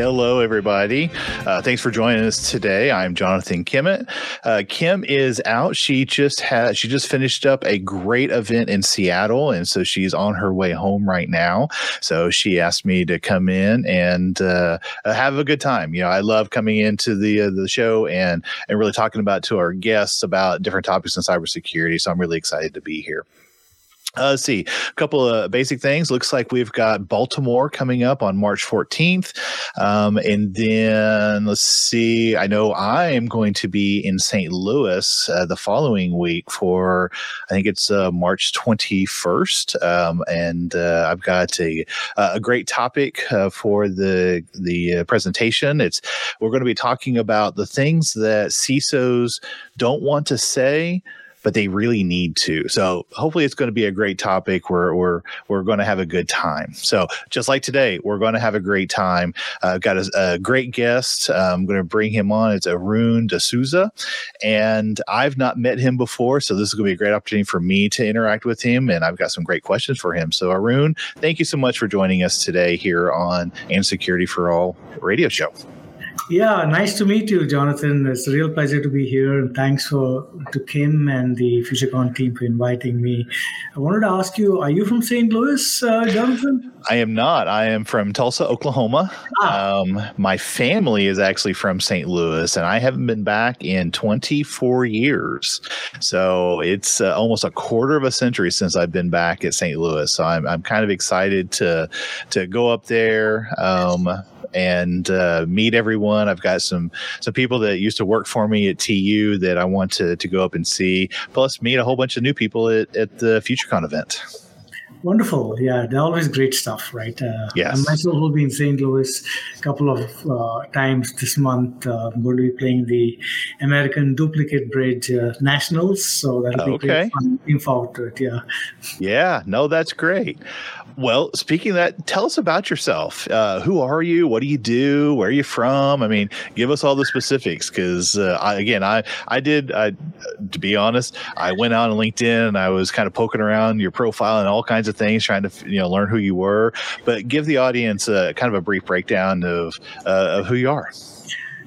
Hello, everybody. Uh, thanks for joining us today. I'm Jonathan Kimmitt. Uh, Kim is out. She just had she just finished up a great event in Seattle, and so she's on her way home right now. So she asked me to come in and uh, have a good time. You know, I love coming into the uh, the show and and really talking about to our guests about different topics in cybersecurity. So I'm really excited to be here. Uh, let's see a couple of basic things. Looks like we've got Baltimore coming up on March 14th. Um, and then let's see. I know I am going to be in St. Louis uh, the following week for, I think it's uh, March 21st. Um, and uh, I've got a, a great topic uh, for the, the uh, presentation. It's, we're going to be talking about the things that CISOs don't want to say but they really need to. So hopefully it's going to be a great topic where we're, we're going to have a good time. So just like today, we're going to have a great time. I've uh, got a, a, great guest. Uh, I'm going to bring him on. It's Arun DeSouza. And I've not met him before. So this is going to be a great opportunity for me to interact with him. And I've got some great questions for him. So Arun, thank you so much for joining us today here on And Security for All radio show. Yeah, nice to meet you, Jonathan. It's a real pleasure to be here, and thanks for to Kim and the FutureCon team for inviting me. I wanted to ask you: Are you from St. Louis, uh, Jonathan? I am not. I am from Tulsa, Oklahoma. Ah. Um, my family is actually from St. Louis, and I haven't been back in 24 years. So it's uh, almost a quarter of a century since I've been back at St. Louis. So I'm, I'm kind of excited to to go up there. Um, and uh, meet everyone. I've got some some people that used to work for me at TU that I want to to go up and see. Plus, meet a whole bunch of new people at, at the FutureCon event. Wonderful. Yeah, they're always great stuff, right? Uh, yes. I myself will be in St. Louis a couple of uh, times this month. Uh, I'm going to be playing the American Duplicate Bridge uh, Nationals. So that'll be okay. great fun. Looking forward to it. Yeah. Yeah. No, that's great. Well, speaking of that, tell us about yourself. Uh, who are you? What do you do? Where are you from? I mean, give us all the specifics because, uh, again, I I did. I, to be honest, I went out on LinkedIn and I was kind of poking around your profile and all kinds of things, trying to you know learn who you were. But give the audience a kind of a brief breakdown of uh, of who you are.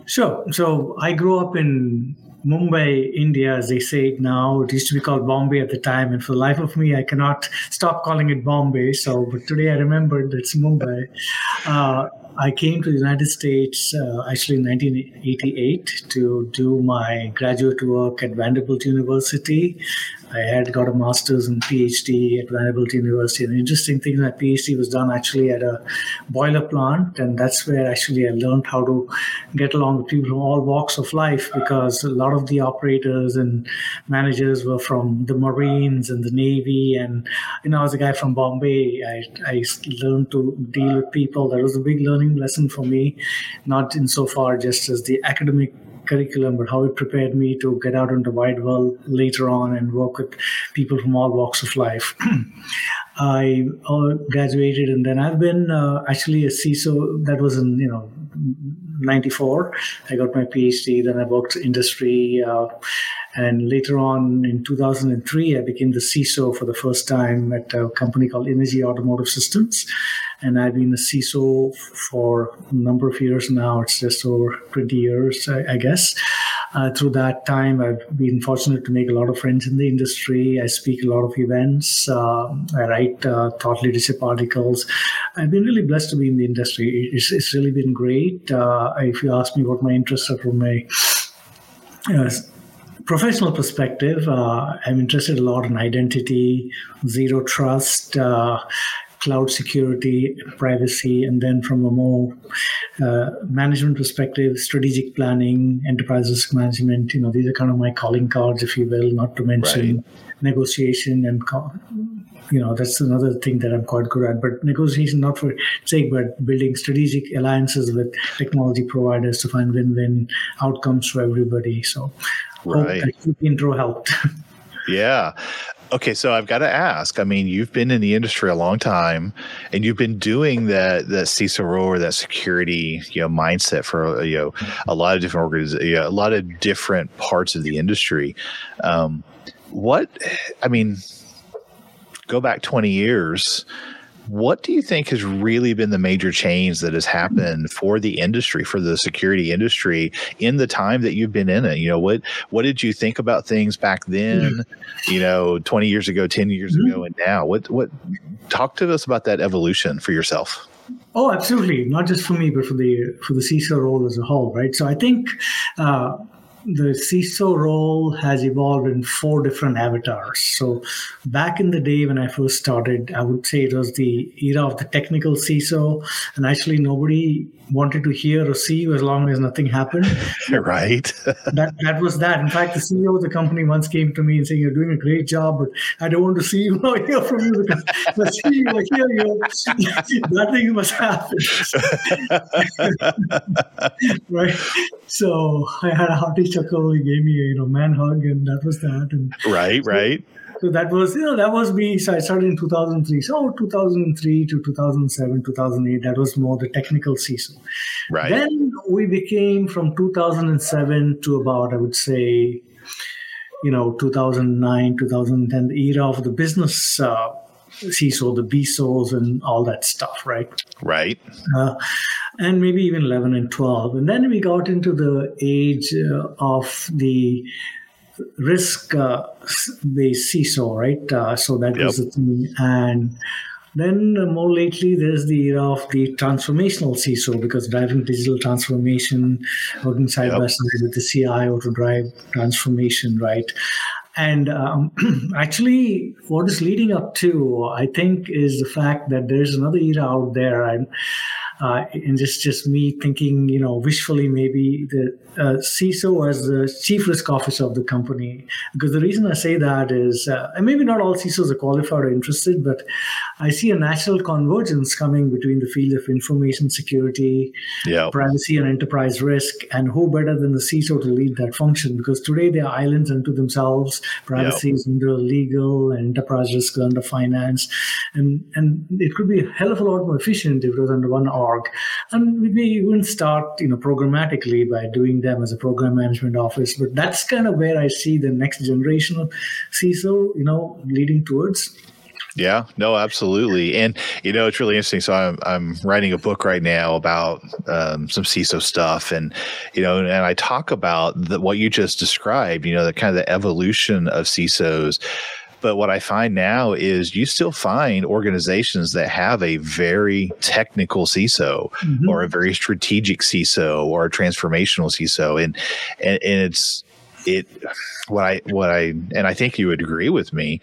Sure. So I grew up in Mumbai, India, as they say it now. It used to be called Bombay at the time, and for the life of me, I cannot stop calling it Bombay. So, but today I remembered it's Mumbai. Uh, I came to the United States uh, actually in 1988 to do my graduate work at Vanderbilt University. I had got a master's and PhD at Vanderbilt University. And interesting thing, my PhD was done actually at a boiler plant, and that's where actually I learned how to get along with people from all walks of life because a lot of the operators and managers were from the Marines and the Navy, and you know, as a guy from Bombay, I, I learned to deal with people. That was a big learning lesson for me, not insofar just as the academic curriculum, but how it prepared me to get out into the wide world later on and work with people from all walks of life. I uh, graduated, and then I've been uh, actually a CISO. That was in you know '94. I got my PhD. Then I worked industry. Uh, and later on in 2003, I became the CISO for the first time at a company called Inergy Automotive Systems. And I've been a CISO for a number of years now. It's just over 20 years, I, I guess. Uh, through that time, I've been fortunate to make a lot of friends in the industry. I speak a lot of events. Uh, I write uh, thought leadership articles. I've been really blessed to be in the industry. It's, it's really been great. Uh, if you ask me what my interests are from my professional perspective, uh, I'm interested a lot in identity, zero trust, uh, cloud security, privacy, and then from a more uh, management perspective, strategic planning, enterprise risk management. You know, these are kind of my calling cards, if you will. Not to mention right. negotiation and you know that's another thing that I'm quite good at. But negotiation, not for sake, but building strategic alliances with technology providers to find win-win outcomes for everybody. So, right. hope that intro helped. yeah. Okay, so I've got to ask. I mean, you've been in the industry a long time, and you've been doing that that CISO role or that security you know mindset for you know a lot of different organizations, you know, a lot of different parts of the industry. Um, what I mean, go back 20 years, what do you think has really been the major change that has happened for the industry, for the security industry in the time that you've been in it? You know, what what did you think about things back then, you know, 20 years ago, 10 years mm-hmm. ago, and now? What what talk to us about that evolution for yourself? Oh, absolutely. Not just for me, but for the for the CISO role as a whole, right? So I think uh, the CISO role has evolved in four different avatars. So, back in the day when I first started, I would say it was the era of the technical CISO, and actually nobody wanted to hear or see you as long as nothing happened. right. that that was that. In fact, the CEO of the company once came to me and saying, "You're doing a great job, but I don't want to see you or hear from you because the CEO hear you, nothing must happen." right. So I had a hearty chuckle. He gave me a you know man hug, and that was that. And right, right. So that was, you know, that was me. So I started in 2003. So 2003 to 2007, 2008, that was more the technical CISO. Right. Then we became from 2007 to about, I would say, you know, 2009, 2010, the era of the business uh, CISO, the BISOs, and all that stuff, right? Right. Uh, and maybe even 11 and 12. And then we got into the age uh, of the risk uh, based CISO, right? Uh, so that yep. was the thing. And then uh, more lately, there's the era of the transformational CISO because driving digital transformation, working side yep. by side with the CIO to drive transformation, right? And um, actually, what is leading up to, I think, is the fact that there's another era out there. And uh, and just just me thinking, you know, wishfully maybe the uh, CISO as the chief risk officer of the company. Because the reason I say that is, uh, and maybe not all CISOs are qualified or interested, but I see a natural convergence coming between the field of information security, yep. privacy, and enterprise risk. And who better than the CISO to lead that function? Because today they are islands unto themselves. Privacy is under legal, and enterprise risk is under finance, and and it could be a hell of a lot more efficient if it was under one org. And we may even start, you know, programmatically by doing them as a program management office. But that's kind of where I see the next generation of CISO, you know, leading towards. Yeah, no, absolutely. And, you know, it's really interesting. So I'm, I'm writing a book right now about um, some CISO stuff. And, you know, and I talk about the, what you just described, you know, the kind of the evolution of CISOs but what I find now is you still find organizations that have a very technical CISO mm-hmm. or a very strategic CISO or a transformational CISO. And, and, and it's, it, what I, what I, and I think you would agree with me,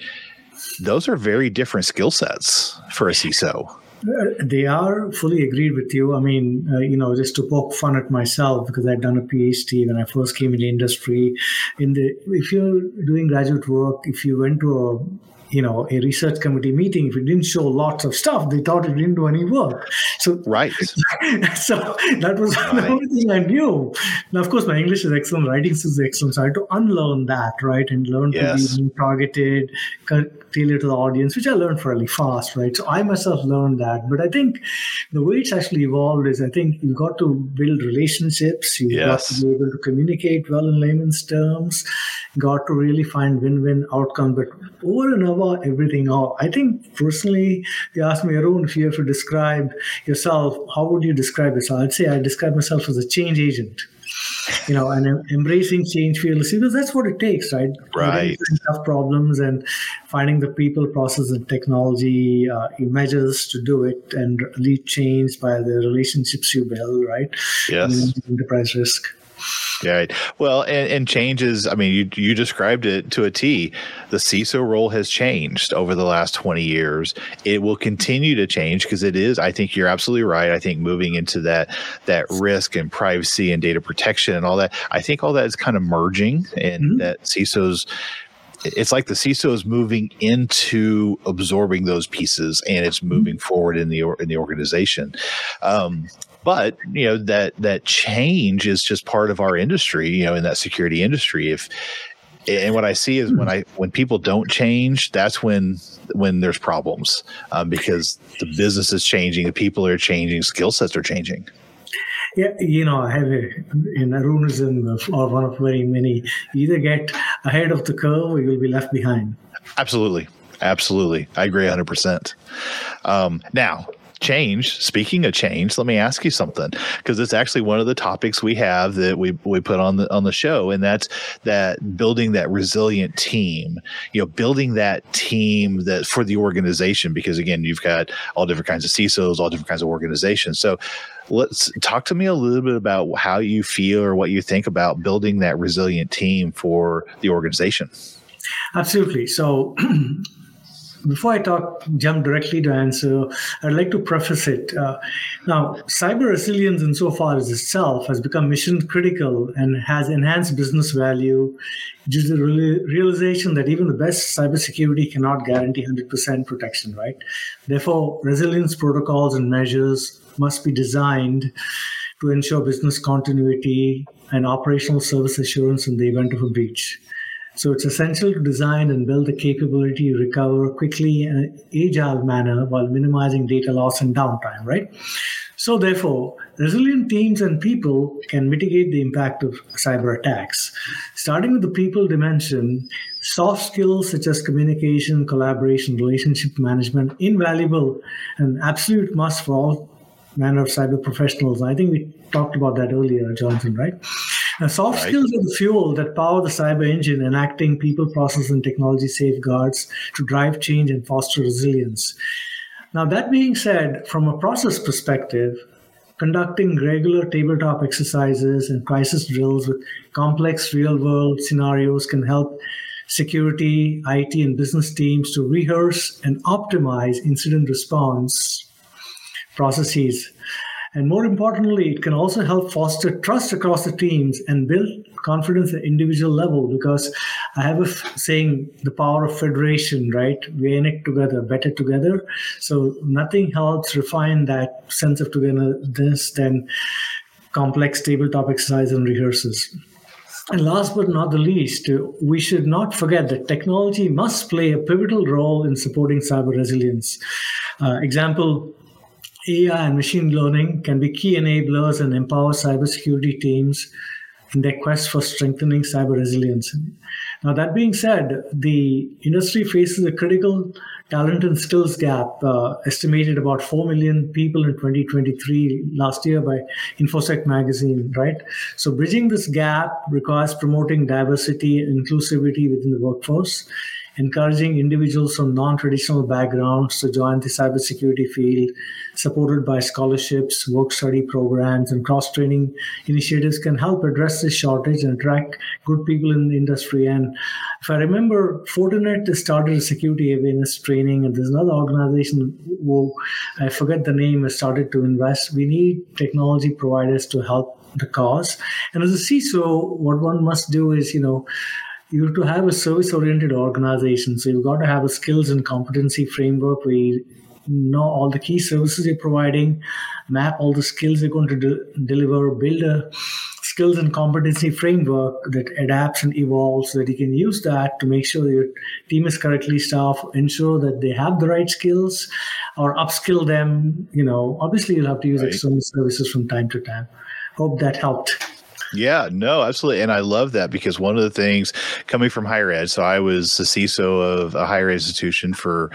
those are very different skill sets for a CISO. They are fully agreed with you. I mean, uh, you know, just to poke fun at myself because I'd done a PhD when I first came in the industry. In the if you're doing graduate work, if you went to a you know a research committee meeting if you didn't show lots of stuff they thought it didn't do any work so right so that was right. the only thing i knew now of course my english is excellent writing is excellent so i had to unlearn that right and learn yes. to be targeted tailor to the audience which i learned fairly fast right so i myself learned that but i think the way it's actually evolved is i think you've got to build relationships you've yes. got to be able to communicate well in layman's terms got to really find win-win outcome but over and over everything out. I think personally, you asked me, Arun, if you have to describe yourself, how would you describe yourself? I'd say I describe myself as a change agent. You know, and embracing change fearlessly because that's what it takes, right? Right. Tough problems and finding the people, process, and technology uh, measures to do it and lead change by the relationships you build, right? Yes. enterprise risk. Right. Well, and, and changes. I mean, you you described it to a T. The CISO role has changed over the last twenty years. It will continue to change because it is. I think you're absolutely right. I think moving into that that risk and privacy and data protection and all that. I think all that is kind of merging, and mm-hmm. that CISOs it's like the CISO is moving into absorbing those pieces and it's moving forward in the in the organization. Um, but you know that that change is just part of our industry. You know, in that security industry, if and what I see is when I when people don't change, that's when when there's problems um, because the business is changing, the people are changing, skill sets are changing. Yeah, you know, I have a, in Arunism or one of very many. either get ahead of the curve or you'll be left behind. Absolutely. Absolutely. I agree 100%. Um, now, change. Speaking of change let me ask you something because it's actually one of the topics we have that we, we put on the on the show and that's that building that resilient team you know building that team that for the organization because again you've got all different kinds of cisos all different kinds of organizations. So let's talk to me a little bit about how you feel or what you think about building that resilient team for the organization. Absolutely. So before I talk, jump directly to answer, I'd like to preface it. Uh, now, cyber resilience, insofar as itself, has become mission critical and has enhanced business value due to the realization that even the best cybersecurity cannot guarantee 100% protection, right? Therefore, resilience protocols and measures must be designed to ensure business continuity and operational service assurance in the event of a breach. So it's essential to design and build the capability to recover quickly in an agile manner while minimizing data loss and downtime, right? So therefore, resilient teams and people can mitigate the impact of cyber attacks. Starting with the people dimension, soft skills such as communication, collaboration, relationship management, invaluable and absolute must for all manner of cyber professionals. I think we talked about that earlier, Jonathan, right? Now, soft right. skills are the fuel that power the cyber engine, enacting people, process, and technology safeguards to drive change and foster resilience. Now, that being said, from a process perspective, conducting regular tabletop exercises and crisis drills with complex real world scenarios can help security, IT, and business teams to rehearse and optimize incident response processes and more importantly, it can also help foster trust across the teams and build confidence at individual level because I have a f- saying the power of federation, right? We're in it together, better together. So nothing helps refine that sense of togetherness than complex tabletop exercise and rehearsals. And last but not the least, we should not forget that technology must play a pivotal role in supporting cyber resilience. Uh, example, AI and machine learning can be key enablers and empower cybersecurity teams in their quest for strengthening cyber resilience. Now, that being said, the industry faces a critical talent and skills gap, uh, estimated about 4 million people in 2023 last year by InfoSec magazine, right? So, bridging this gap requires promoting diversity and inclusivity within the workforce encouraging individuals from non-traditional backgrounds to join the cybersecurity field, supported by scholarships, work study programs, and cross-training initiatives can help address this shortage and attract good people in the industry. And if I remember, Fortinet started a security awareness training, and there's another organization who I forget the name has started to invest. We need technology providers to help the cause. And as a CISO, what one must do is, you know, you have to have a service oriented organization. So you've got to have a skills and competency framework where you know all the key services you're providing, map all the skills you're going to de- deliver, build a skills and competency framework that adapts and evolves so that you can use that to make sure your team is correctly staffed, ensure that they have the right skills or upskill them. You know, obviously you'll have to use right. external services from time to time. Hope that helped. Yeah, no, absolutely. And I love that because one of the things coming from higher ed, so I was the CISO of a higher institution for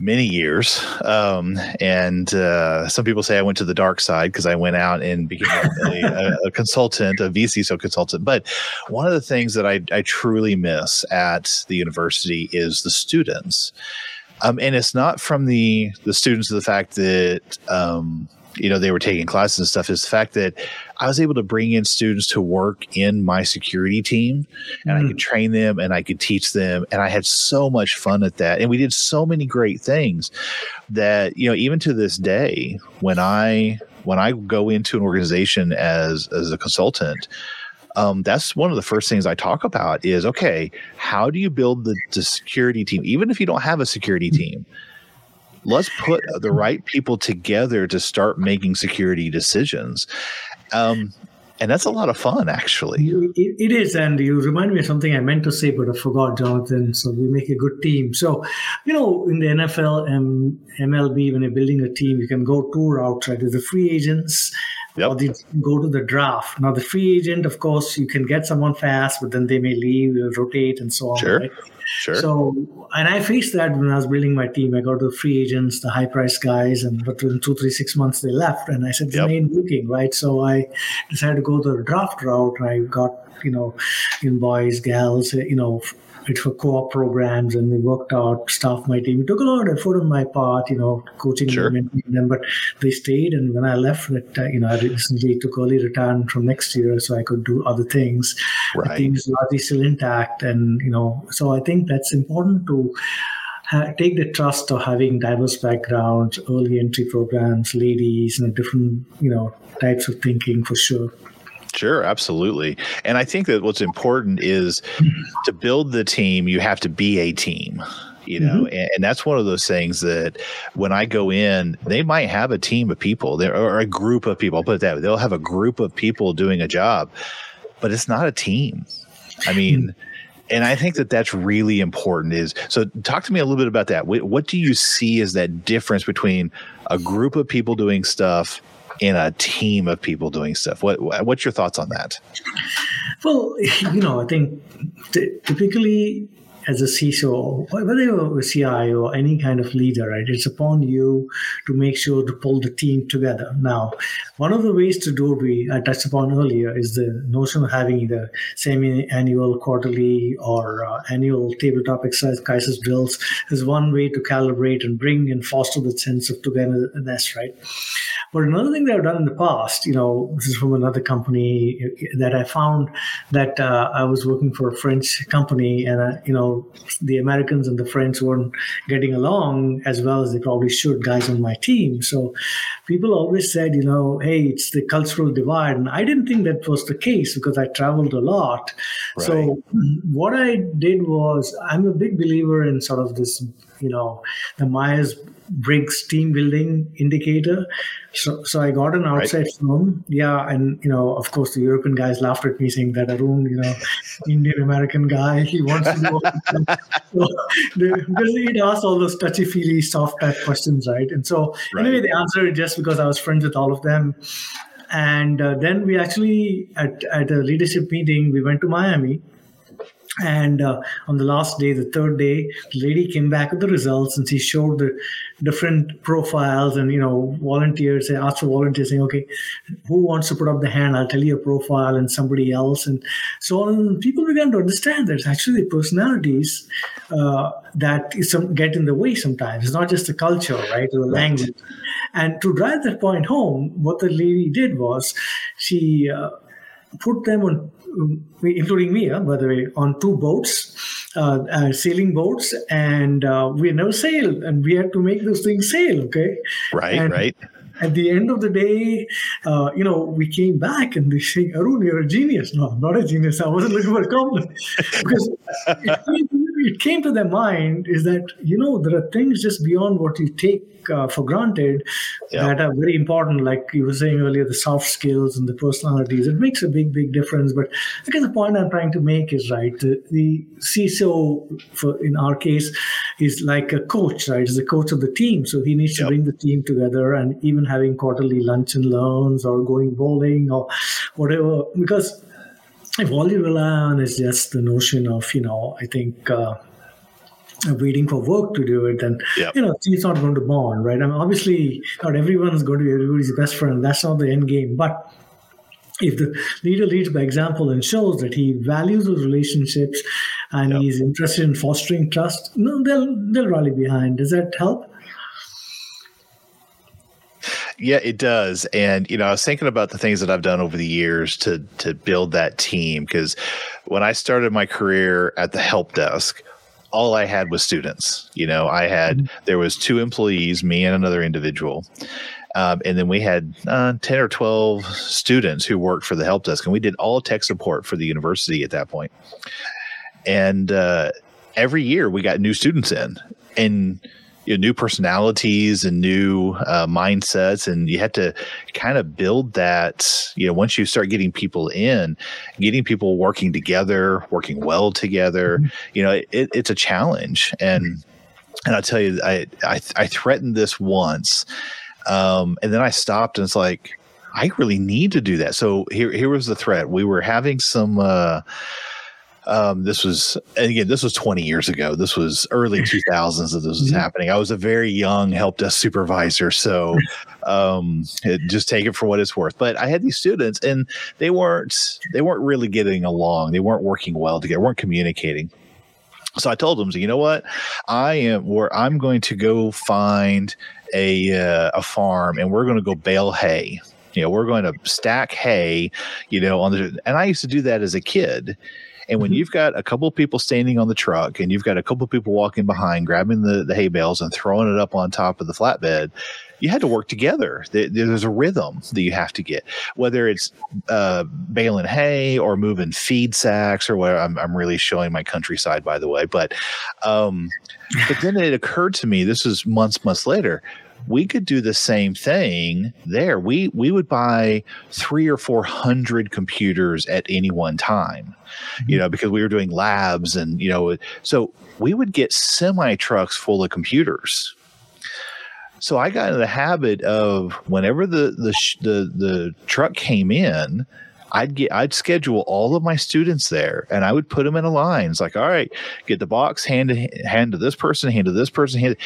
many years. Um, and uh, some people say I went to the dark side because I went out and became a, a, a, consultant, a vCISO consultant. But one of the things that I, I truly miss at the university is the students. Um, and it's not from the the students of the fact that um, you know they were taking classes and stuff is the fact that I was able to bring in students to work in my security team and mm. I could train them and I could teach them and I had so much fun at that and we did so many great things that you know even to this day when I when I go into an organization as as a consultant um, that's one of the first things I talk about is okay, how do you build the, the security team, even if you don't have a security mm. team? Let's put the right people together to start making security decisions. Um, and that's a lot of fun, actually. It, it is, and you remind me of something I meant to say, but I forgot, Jonathan. So we make a good team. So, you know, in the NFL and MLB, when you're building a team, you can go two routes. Right, there's the free agents, Yep. Or they go to the draft. Now, the free agent, of course, you can get someone fast, but then they may leave, rotate, and so on. Sure. Right? Sure. So, and I faced that when I was building my team. I got the free agents, the high price guys, and within two, three, six months they left. And I said, yep. ain't working, right? So I decided to go the draft route. I got, you know, in boys, gals, you know, it for co-op programs and we worked out staff my team it took a lot of effort on my part you know coaching sure. them, them but they stayed and when i left it uh, you know i recently took early return from next year so i could do other things right. the team is largely still intact and you know so i think that's important to take the trust of having diverse backgrounds, early entry programs, ladies, and different you know types of thinking for sure. Sure, absolutely. And I think that what's important is to build the team, you have to be a team you know mm-hmm. and, and, that's one of those things that when i go in they might have a team of people there or a group of people I'll put it that way they'll have a group of people doing a job but it's not a team i mean mm-hmm. and i think that that's really important is so talk to me a little bit about that what, what do you see as that difference between a group of people doing stuff in a team of people doing stuff. What what's your thoughts on that? Well, you know, I think t- typically as a CISO, whether you're a CIO or any kind of leader, right, it's upon you to make sure to pull the team together. Now, one of the ways to do it, I touched upon earlier, is the notion of having either semi-annual, quarterly, or uh, annual tabletop exercise crisis drills is one way to calibrate and bring and foster the sense of togetherness, right? But another thing that I've done in the past, you know, this is from another company that I found that uh, I was working for a French company, and uh, you know, the Americans and the French weren't getting along as well as they probably should. Guys on my team, so people always said, you know, hey, it's the cultural divide, and I didn't think that was the case because I traveled a lot. Right. So what I did was, I'm a big believer in sort of this, you know, the Myers Briggs team building indicator. So, so I got an outside right. Yeah. And, you know, of course, the European guys laughed at me saying that Arun, you know, Indian American guy, he wants to know. so, because he'd asked all those touchy feely, soft type questions, right? And so, right. anyway, the answer is just because I was friends with all of them. And uh, then we actually, at, at a leadership meeting, we went to Miami and uh, on the last day, the third day, the lady came back with the results and she showed the different profiles and, you know, volunteers, they asked for volunteers saying, okay, who wants to put up the hand? I'll tell you a profile and somebody else. And so on. People began to understand that it's actually the personalities uh, that some, get in the way sometimes. It's not just the culture, right, or the language. And to drive that point home, what the lady did was she uh, put them on including me, uh, by the way, on two boats, uh, uh, sailing boats, and uh, we never sailed, and we had to make those things sail. Okay, right, and right. At the end of the day, uh, you know, we came back and they say, "Arun, you're a genius." No, I'm not a genius. I wasn't looking for a compliment because it, came to their mind is that you know there are things just beyond what you take uh, for granted yeah. that are very important. Like you were saying earlier, the soft skills and the personalities. It makes a big, big difference. But I guess the point I'm trying to make is right. The, the CISO, for in our case, is like a coach, right? Is the coach of the team. So he needs to bring the team together, and even having quarterly lunch and learns or going bowling or whatever. Because if all you rely on is just the notion of, you know, I think. Uh, waiting for work to do it and yep. you know it's not going to bond right I mean, obviously not everyone is going to be everybody's best friend that's not the end game but if the leader leads by example and shows that he values those relationships and yep. he's interested in fostering trust no they'll they'll rally behind does that help Yeah, it does. And you know, I was thinking about the things that I've done over the years to to build that team because when I started my career at the help desk, all I had was students. You know, I had mm-hmm. there was two employees, me and another individual. Um, and then we had uh, 10 or 12 students who worked for the help desk, and we did all tech support for the university at that point. And uh, every year we got new students in, and you know, new personalities and new uh, mindsets and you have to kind of build that you know once you start getting people in getting people working together working well together mm-hmm. you know it, it's a challenge. And and i'll tell you i i, I threatened this once um, and then i stopped and it's like i really need to do that. So here here was the threat. We were having some uh um, this was, and again, this was 20 years ago. This was early 2000s that this was mm-hmm. happening. I was a very young help desk supervisor. So um, it, just take it for what it's worth. But I had these students and they weren't, they weren't really getting along. They weren't working well together, weren't communicating. So I told them, so you know what? I am where I'm going to go find a uh, a farm and we're going to go bale hay. You know, we're going to stack hay, you know, on the and I used to do that as a kid and when mm-hmm. you've got a couple of people standing on the truck and you've got a couple of people walking behind, grabbing the, the hay bales and throwing it up on top of the flatbed, you had to work together. There's a rhythm that you have to get, whether it's uh, baling hay or moving feed sacks or whatever. I'm, I'm really showing my countryside, by the way. But, um, but then it occurred to me, this is months, months later we could do the same thing there. We we would buy three or four hundred computers at any one time, mm-hmm. you know, because we were doing labs and you know, so we would get semi trucks full of computers. So I got in the habit of whenever the the the, the truck came in, I'd get I'd schedule all of my students there and I would put them in a line. It's like, all right, get the box, hand to hand to this person, hand to this person, hand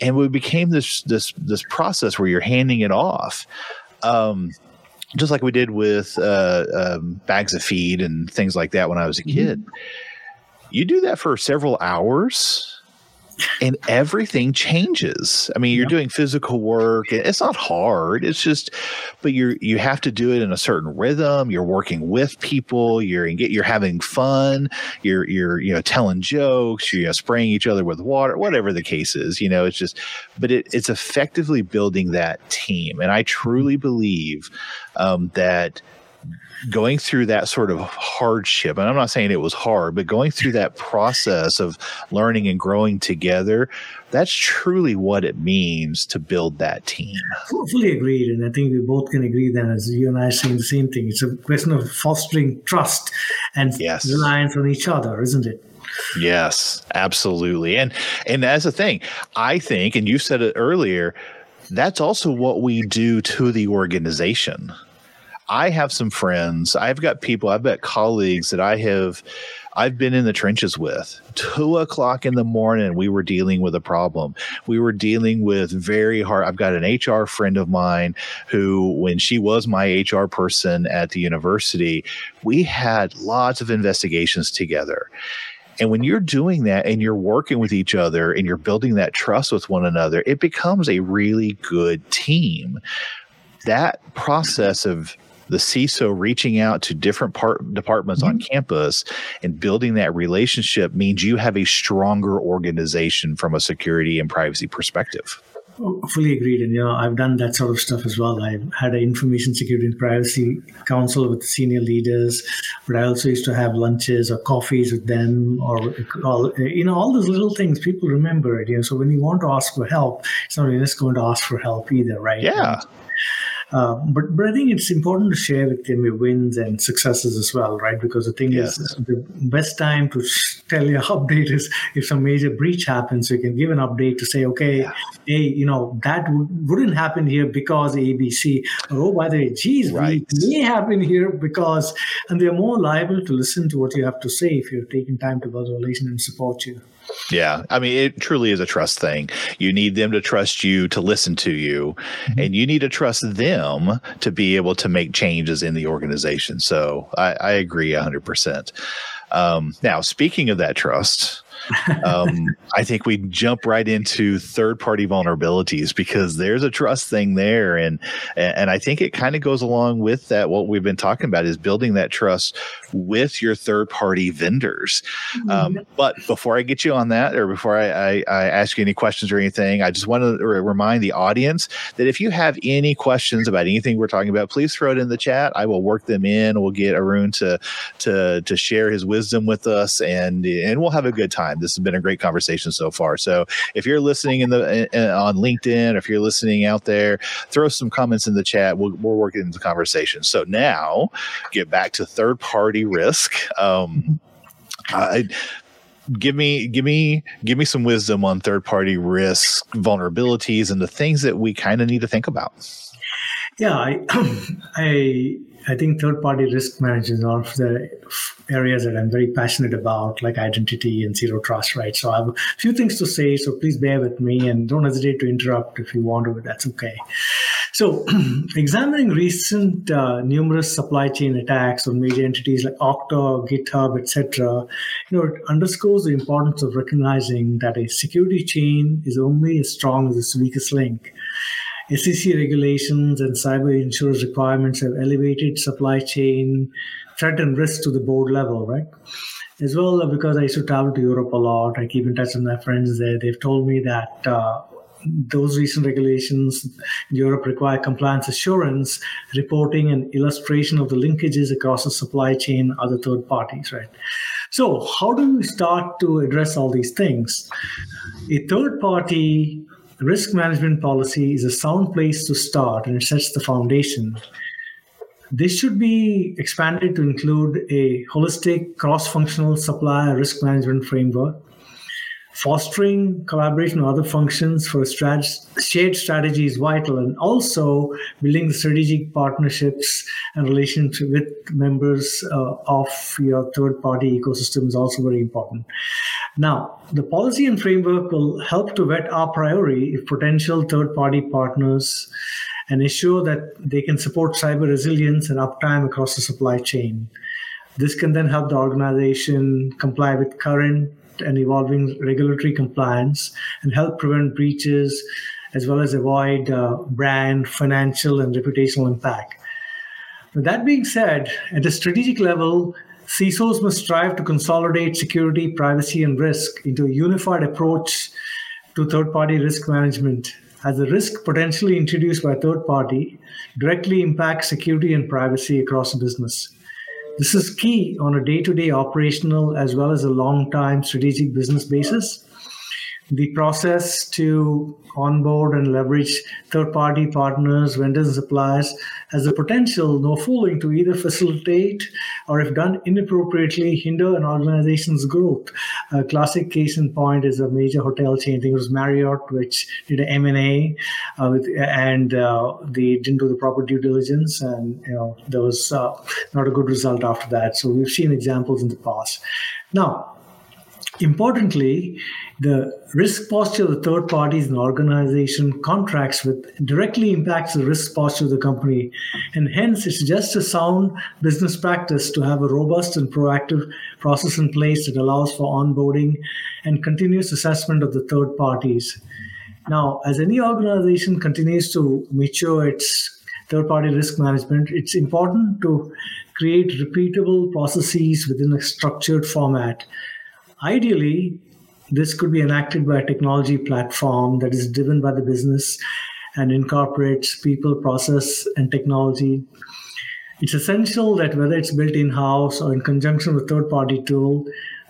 and we became this this this process where you're handing it off. Um, just like we did with uh, um, bags of feed and things like that when I was a mm-hmm. kid. Mm-hmm. You do that for several hours and everything changes. I mean, you're yep. doing physical work. It's not hard. It's just, but you're you have to do it in a certain rhythm. You're working with people. You're you're having fun. You're you're you know telling jokes. You're you know, spraying each other with water. Whatever the case is, you know, it's just, but it, it's effectively building that team. And I truly believe um, that going through that sort of hardship, and I'm not saying it was hard, but going through that process of learning and growing together, that's truly what it means to build that team. Fully agreed. And I think we both can agree that as you and I are saying the same thing. It's a question of fostering trust and yes. reliance on each other, isn't it? Yes, absolutely. And and as a thing, I think, and you said it earlier, that's also what we do to the organization. I have some friends. I've got people. I've got colleagues that I have. I've been in the trenches with. Two o'clock in the morning, we were dealing with a problem. We were dealing with very hard. I've got an HR friend of mine who, when she was my HR person at the university, we had lots of investigations together. And when you're doing that and you're working with each other and you're building that trust with one another, it becomes a really good team. That process of the CISO reaching out to different part, departments mm-hmm. on campus and building that relationship means you have a stronger organization from a security and privacy perspective. Oh, fully agreed. And, you know, I've done that sort of stuff as well. I've had an information security and privacy council with senior leaders, but I also used to have lunches or coffees with them or, all, you know, all those little things people remember it. You know, so when you want to ask for help, it's not just going to ask for help either, right? Yeah. And, uh, but but I think it's important to share with them your wins and successes as well, right? Because the thing yes. is, the best time to tell your update is if some major breach happens. You can give an update to say, okay, yeah. hey, you know that w- wouldn't happen here because ABC. Or oh, by the way, geez, right. it may happen here because, and they're more liable to listen to what you have to say if you're taking time to build a relation and support you. Yeah. I mean, it truly is a trust thing. You need them to trust you to listen to you, mm-hmm. and you need to trust them to be able to make changes in the organization. So I, I agree 100%. Um, now, speaking of that trust, um, I think we jump right into third party vulnerabilities because there's a trust thing there, and and I think it kind of goes along with that. What we've been talking about is building that trust with your third party vendors. Mm-hmm. Um, but before I get you on that, or before I, I, I ask you any questions or anything, I just want to remind the audience that if you have any questions about anything we're talking about, please throw it in the chat. I will work them in. We'll get Arun to to to share his wisdom with us, and and we'll have a good time. This has been a great conversation so far. So if you're listening in the in, on LinkedIn, or if you're listening out there, throw some comments in the chat. We'll, we'll the conversation. So now get back to third party risk. Um, I, give me give me give me some wisdom on third party risk vulnerabilities and the things that we kind of need to think about yeah i i I think third party risk one of the areas that I'm very passionate about, like identity and zero trust, right? So I have a few things to say, so please bear with me and don't hesitate to interrupt if you want to, that's okay. So, examining recent uh, numerous supply chain attacks on major entities like Okta, GitHub, etc., you know, it underscores the importance of recognizing that a security chain is only as strong as its weakest link. SEC regulations and cyber insurance requirements have elevated supply chain threat and risk to the board level, right? As well, because I used to travel to Europe a lot, I keep in touch with my friends there. They've told me that uh, those recent regulations in Europe require compliance assurance, reporting, and illustration of the linkages across the supply chain, other third parties, right? So, how do we start to address all these things? A third party risk management policy is a sound place to start and it sets the foundation. This should be expanded to include a holistic cross functional supplier risk management framework. Fostering collaboration with other functions for strat- shared strategy is vital, and also building strategic partnerships and relationships with members uh, of your third party ecosystem is also very important. Now, the policy and framework will help to vet our priority if potential third party partners and ensure that they can support cyber resilience and uptime across the supply chain. This can then help the organization comply with current and evolving regulatory compliance and help prevent breaches as well as avoid uh, brand, financial, and reputational impact. With that being said, at a strategic level, CISOs must strive to consolidate security, privacy, and risk into a unified approach to third party risk management. As the risk potentially introduced by a third party directly impacts security and privacy across the business. This is key on a day to day operational as well as a long time strategic business basis the process to onboard and leverage third party partners, vendors, suppliers has the potential, no fooling, to either facilitate or, if done inappropriately, hinder an organization's growth. A classic case in point is a major hotel chain. I think it was Marriott, which did an M&A uh, with, and uh, they didn't do the proper due diligence, and you know there was uh, not a good result after that. So we've seen examples in the past. Now, Importantly, the risk posture of the third parties and organization contracts with directly impacts the risk posture of the company. And hence, it's just a sound business practice to have a robust and proactive process in place that allows for onboarding and continuous assessment of the third parties. Now, as any organization continues to mature its third party risk management, it's important to create repeatable processes within a structured format Ideally, this could be enacted by a technology platform that is driven by the business and incorporates people, process, and technology. It's essential that whether it's built in house or in conjunction with third party tool,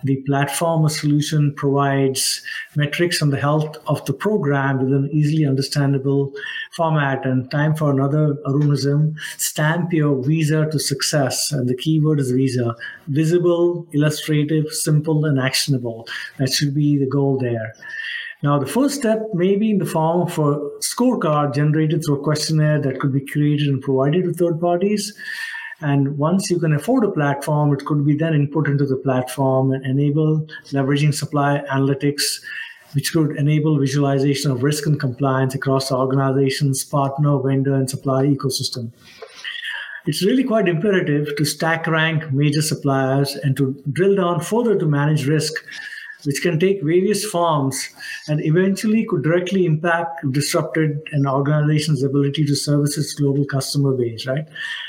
the platform or solution provides metrics on the health of the program with an easily understandable format. And time for another Arunism stamp your visa to success. And the keyword is visa visible, illustrative, simple, and actionable. That should be the goal there. Now, the first step may be in the form of a scorecard generated through a questionnaire that could be created and provided to third parties. And once you can afford a platform, it could be then input into the platform and enable leveraging supply analytics, which could enable visualization of risk and compliance across the organization's partner, vendor, and supply ecosystem. It's really quite imperative to stack rank major suppliers and to drill down further to manage risk which can take various forms and eventually could directly impact disrupted an organization's ability to service its global customer base, right?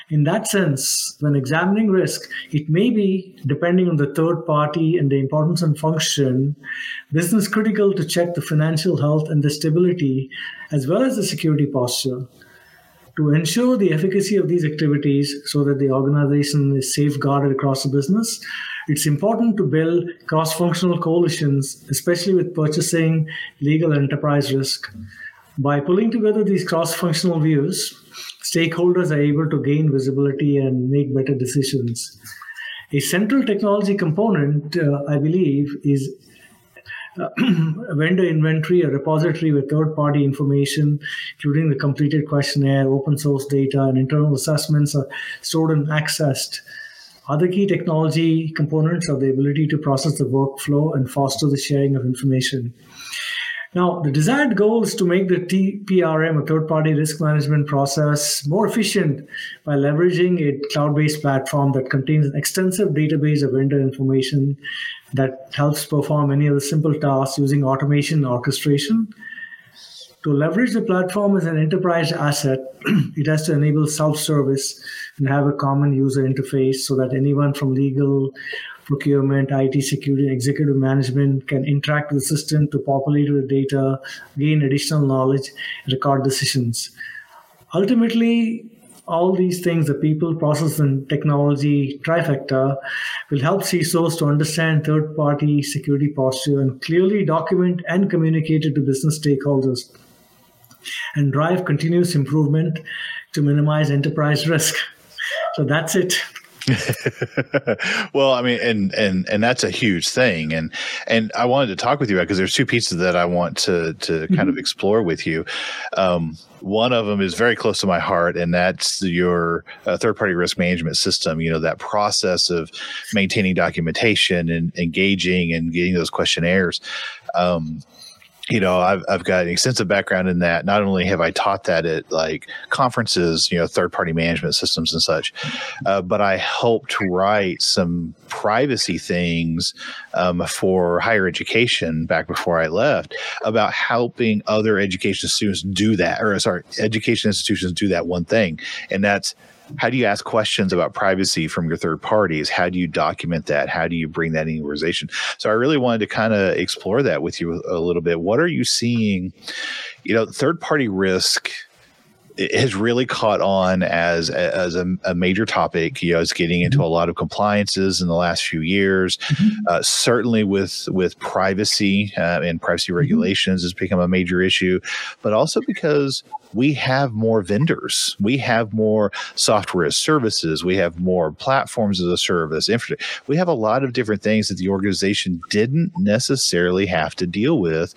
In that sense, when examining risk, it may be, depending on the third party and the importance and function, business critical to check the financial health and the stability as well as the security posture to ensure the efficacy of these activities so that the organization is safeguarded across the business it's important to build cross functional coalitions, especially with purchasing, legal, enterprise risk. By pulling together these cross functional views, stakeholders are able to gain visibility and make better decisions. A central technology component, uh, I believe, is uh, vendor inventory, a repository with third party information, including the completed questionnaire, open source data, and internal assessments are stored and accessed. Other key technology components are the ability to process the workflow and foster the sharing of information. Now, the desired goal is to make the TPRM, a third party risk management process, more efficient by leveraging a cloud based platform that contains an extensive database of vendor information that helps perform many of the simple tasks using automation and orchestration. To leverage the platform as an enterprise asset, it has to enable self service and have a common user interface so that anyone from legal, procurement, IT security, and executive management can interact with the system to populate with data, gain additional knowledge, record decisions. Ultimately, all these things, the people, process, and technology trifecta, will help CISOs to understand third party security posture and clearly document and communicate it to business stakeholders and drive continuous improvement to minimize enterprise risk. So that's it. well, I mean, and and and that's a huge thing, and and I wanted to talk with you about because there's two pieces that I want to to mm-hmm. kind of mm-hmm. explore with you. Um, one of them is very close to my heart, and that's your uh, third party risk management system. You know that process of maintaining documentation and engaging and getting those questionnaires. Um, you know, I've, I've got an extensive background in that. Not only have I taught that at like conferences, you know, third party management systems and such, uh, but I helped write some privacy things um, for higher education back before I left about helping other education students do that, or sorry, education institutions do that one thing. And that's how do you ask questions about privacy from your third parties? How do you document that? How do you bring that in organization? So I really wanted to kind of explore that with you a little bit. What are you seeing? You know, third party risk has really caught on as as a, a, major topic. You know, it's getting into a lot of compliances in the last few years. Mm-hmm. Uh, certainly, with with privacy uh, and privacy mm-hmm. regulations, has become a major issue. But also because we have more vendors, we have more software as services, we have more platforms as a service. We have a lot of different things that the organization didn't necessarily have to deal with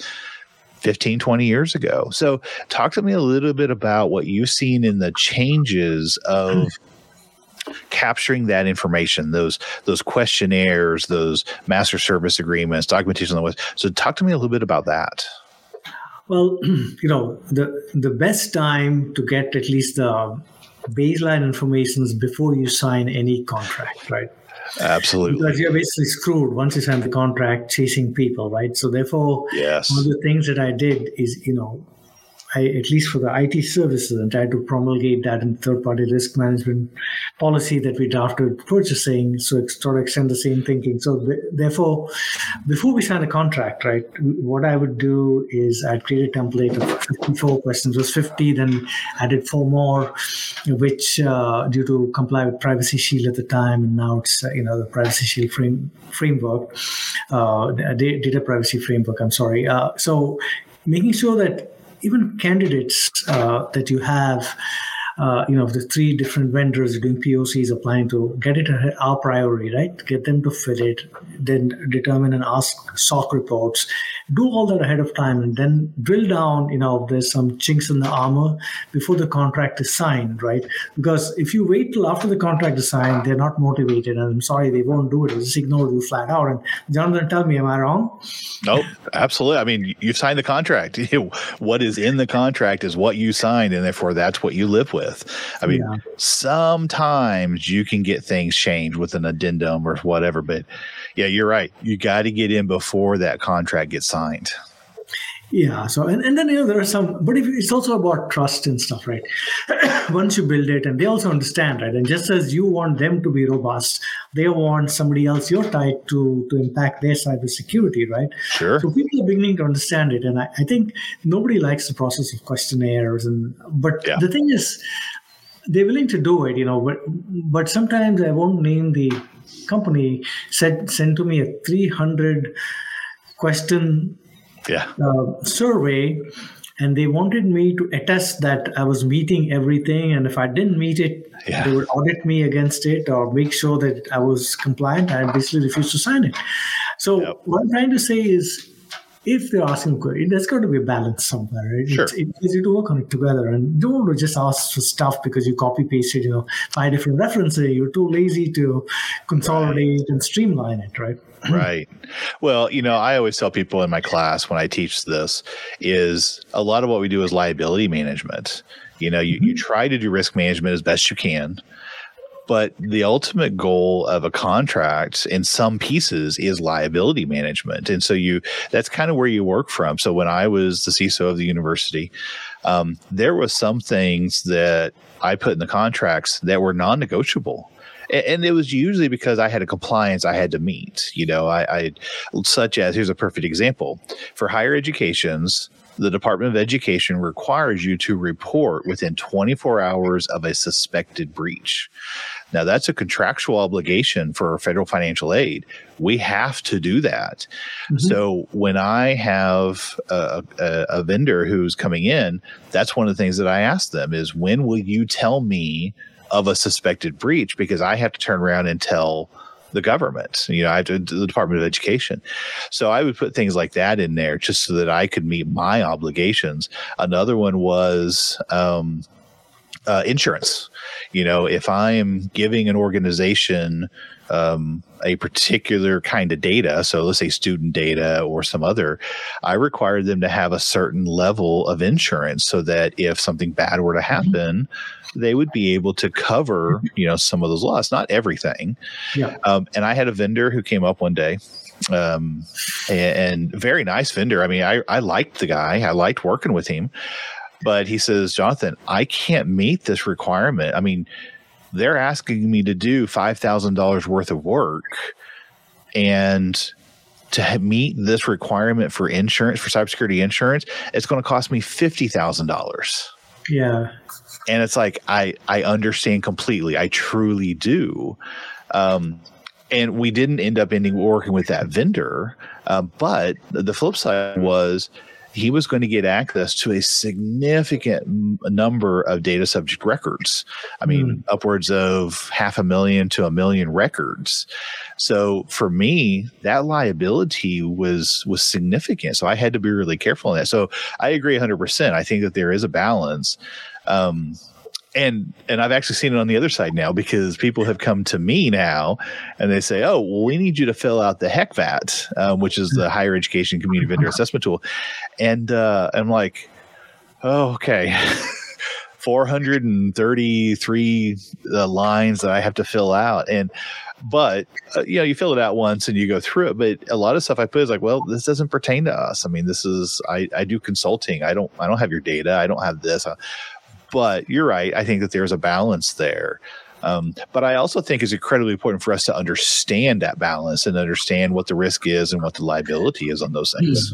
15, 20 years ago. So, talk to me a little bit about what you've seen in the changes of hmm. capturing that information, those those questionnaires, those master service agreements, documentation on the west. So, talk to me a little bit about that. Well, you know, the the best time to get at least the baseline information is before you sign any contract, right? Absolutely. Because you're basically screwed once you sign the contract chasing people, right? So therefore, yes. one of the things that I did is, you know, I, at least for the IT services, and tried to promulgate that in third-party risk management policy that we drafted purchasing, so sort of extend the same thinking. So th- therefore, before we sign a contract, right, what I would do is I'd create a template of 54 questions. It was 50, then added four more, which uh, due to comply with Privacy Shield at the time, and now it's uh, you know the Privacy Shield frame, framework, uh, data privacy framework. I'm sorry. Uh, so making sure that even candidates uh, that you have uh, you know, the three different vendors doing POCs applying to get it our priority, right? Get them to fit it, then determine and ask SOC reports, do all that ahead of time, and then drill down. You know, there's some chinks in the armor before the contract is signed, right? Because if you wait till after the contract is signed, they're not motivated, and I'm sorry, they won't do it. They just ignore you flat out. And Jonathan, tell me, am I wrong? No, absolutely. I mean, you've signed the contract. what is in the contract is what you signed, and therefore that's what you live with with. I mean, yeah. sometimes you can get things changed with an addendum or whatever, but Yeah, you're right. You got to get in before that contract gets signed. Yeah. So, and, and then, you know, there are some, but if, it's also about trust and stuff, right? Once you build it, and they also understand, right? And just as you want them to be robust, they want somebody else your type to to impact their cybersecurity, right? Sure. So people are beginning to understand it. And I, I think nobody likes the process of questionnaires. And, but Yeah. the thing is, they're willing to do it, you know, but, but sometimes I won't name the company, said, sent to me a 300 question Yeah. uh, survey and they wanted me to attest that I was meeting everything. And if I didn't meet it, Yeah. they would audit me against it or make sure that I was compliant. I basically refused to sign it. So Yep. what I'm trying to say is, if they're asking, que- there's got to be a balance somewhere. Right? Sure. It's, it's easy to work on it together, and you don't want to just ask for stuff because you copy pasted, you know, five different references. You're too lazy to consolidate and streamline it, right? Right. Well, you know, I always tell people in my class when I teach this is a lot of what we do is liability management. You know, you, you try to do risk management as best you can, but the ultimate goal of a contract in some pieces is liability management. And so you that's kind of where you work from. So when I was the CISO of the university, um, there was some things that I put in the contracts that were non-negotiable. And it was usually because I had a compliance I had to meet. You know, I, I such as here's a perfect example for higher educations. The Department of Education requires you to report within 24 hours of a suspected breach. Now, that's a contractual obligation for federal financial aid. We have to do that. Mm-hmm. So, when I have a, a, a vendor who's coming in, that's one of the things that I ask them is when will you tell me of a suspected breach? Because I have to turn around and tell the government, you know, I have to, the Department of Education. So I would put things like that in there just so that I could meet my obligations. Another one was um, uh, insurance. You know, if I am giving an organization um, a particular kind of data, so let's say student data or some other, I require them to have a certain level of insurance so that if something bad were to happen, they would be able to cover, you know, some of those loss, not everything. Yeah. Um, and I had a vendor who came up one day um, and, and very nice vendor. I mean, I, I liked the guy. I liked working with him, but he says, Jonathan, I can't meet this requirement. I mean, they're asking me to do $5,000 worth of work and to meet this requirement for insurance, for cybersecurity insurance, it's going to cost me $50,000 Yeah. And it's like i i understand completely. I truly do. Um and we didn't end up ending working with that vendor. Uh, but the flip side was he was going to get access to a significant number of data subject records. I mean upwards of half a million to a million records. So for me that liability was was significant. So i had to be really careful in that. So i agree 100% i think that there is a balance um, and and I've actually seen it on the other side now because people have come to me now and they say, "Oh, well, we need you to fill out the HECVAT, um, which is the Higher Education Community Vendor Assessment Tool," and uh, I'm like, "Oh, okay." 433 uh, lines that I have to fill out, and but uh, you know, you fill it out once and you go through it. But a lot of stuff I put is like, well, this doesn't pertain to us. I mean, this is I, I do consulting. I don't I don't have your data. I don't have this. Uh, but you're right. I think that there's a balance there. Um, but I also think it's incredibly important for us to understand that balance and understand what the risk is and what the liability is on those things.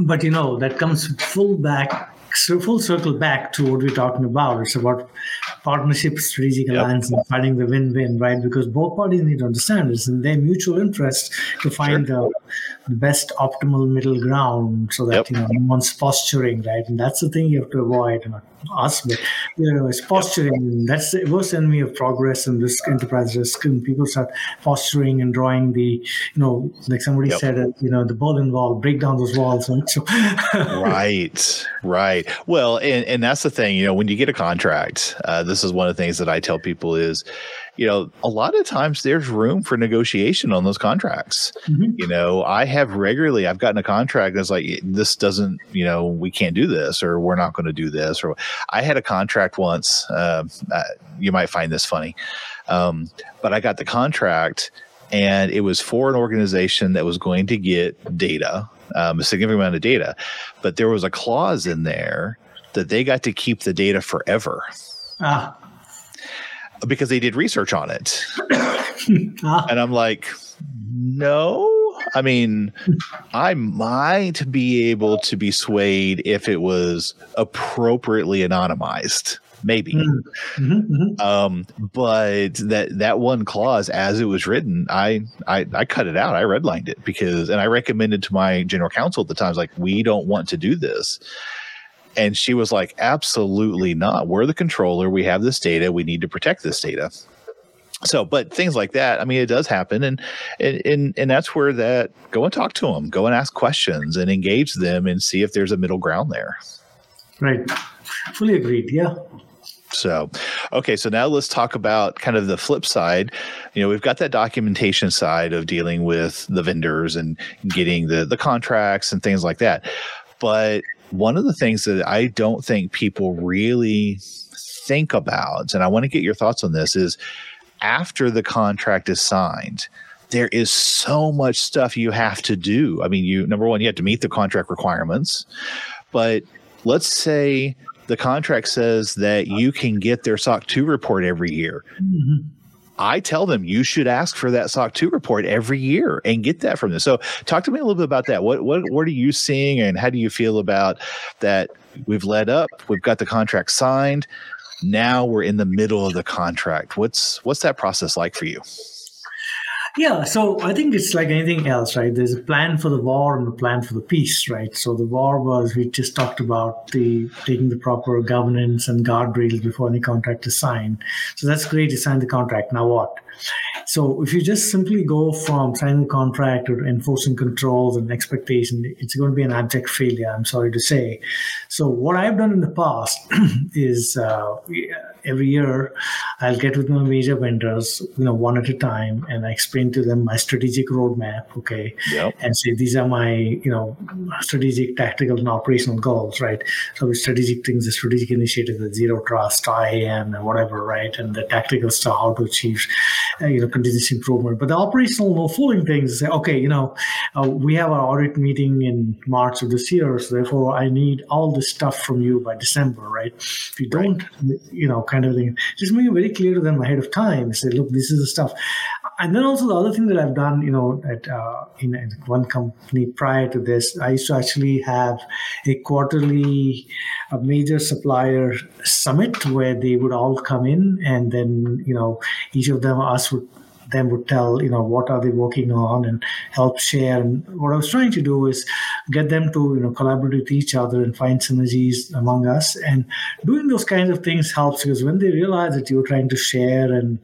But you know, that comes full back, so full circle back to what we're talking about. It's about partnership, strategic Yep. alliance, and finding the win-win, right? Because both parties need to understand it's in their mutual interest to find the, the best optimal middle ground, so that Yep. you know no one's posturing, right? And that's the thing you have to avoid. Not us, but you know, it's posturing. That's the worst enemy of progress and risk, enterprise risk. And people start posturing and drawing the, you know, like somebody Yep. said, uh, you know, the Berlin Wall, break down those walls. And so, right right well and and that's the thing you know when you get a contract uh, this is one of the things that i tell people is you know a lot of times there's room for negotiation on those contracts Mhm. you know i have regularly i've gotten a contract that's like this doesn't you know we can't do this or we're not going to do this or i had a contract once uh, uh, you might find this funny um, but i got the contract and it was for an organization that was going to get data, um, a significant amount of data, but there was a clause in there that they got to keep the data forever. Ah. Because they did research on it. ah. And I'm like, no. I mean, I might be able to be swayed if it was appropriately anonymized maybe. Mm-hmm. mm-hmm. Mm-hmm. Um, but that that one clause, as it was written, I, I I cut it out. I redlined it because, and I recommended to my general counsel at the time, like, we don't want to do this. And she was like, absolutely not. We're the controller. We have this data. We need to protect this data. So, but things like that, I mean, it does happen. And, and, and that's where that go and talk to them, go and ask questions and engage them and see if there's a middle ground there. Right. Fully agreed. Yeah. So, okay, so now let's talk about kind of the flip side. You know, we've got that documentation side of dealing with the vendors and getting the the contracts and things like that. But one of the things that I don't think people really think about, and I want to get your thoughts on this, is after the contract is signed, there is so much stuff you have to do. I mean, you number one, you have to meet the contract requirements, but let's say the contract says that you can get their SOC 2 report every year. Mm-hmm. I tell them you should ask for that SOC 2 report every year and get that from them. So talk to me a little bit about that. What what what are you seeing and how do you feel about that we've led up, we've got the contract signed, now we're in the middle of the contract. What's what's that process like for you? Yeah, so I think it's like anything else, right? There's a plan for the war and a plan for the peace, right? So the war was we just talked about the taking the proper governance and guardrails before any contract is signed. So that's great. You sign the contract. Now what? So if you just simply go from signing contract to enforcing controls and expectation, it's going to be an abject failure. I'm sorry to say. So what I've done in the past is uh, every year I'll get with my major vendors, you know, one at a time, and I explain to them my strategic roadmap, okay, yep. and say these are my, you know, strategic, tactical, and operational goals, right? So the strategic things, the strategic initiatives, the zero trust, IAM, and whatever, right, and the tactical stuff, how to achieve, uh, you know, continuous improvement. But the operational, no fooling things, say, okay, you know, uh, we have our audit meeting in March of this year, so therefore I need all this stuff from you by December, right? If you don't, you know kind of thing. Just make it very clear to them ahead of time. Say, look, this is the stuff. And then also the other thing that I've done, you know, at uh, in, in, one company prior to this, I used to actually have a quarterly a major supplier summit where they would all come in and then, you know, each of them us would them would tell you know what are they working on and help share. And what i was trying to do is get them to you know collaborate with each other and find synergies among us. And doing those kinds of things helps because when they realize that you're trying to share and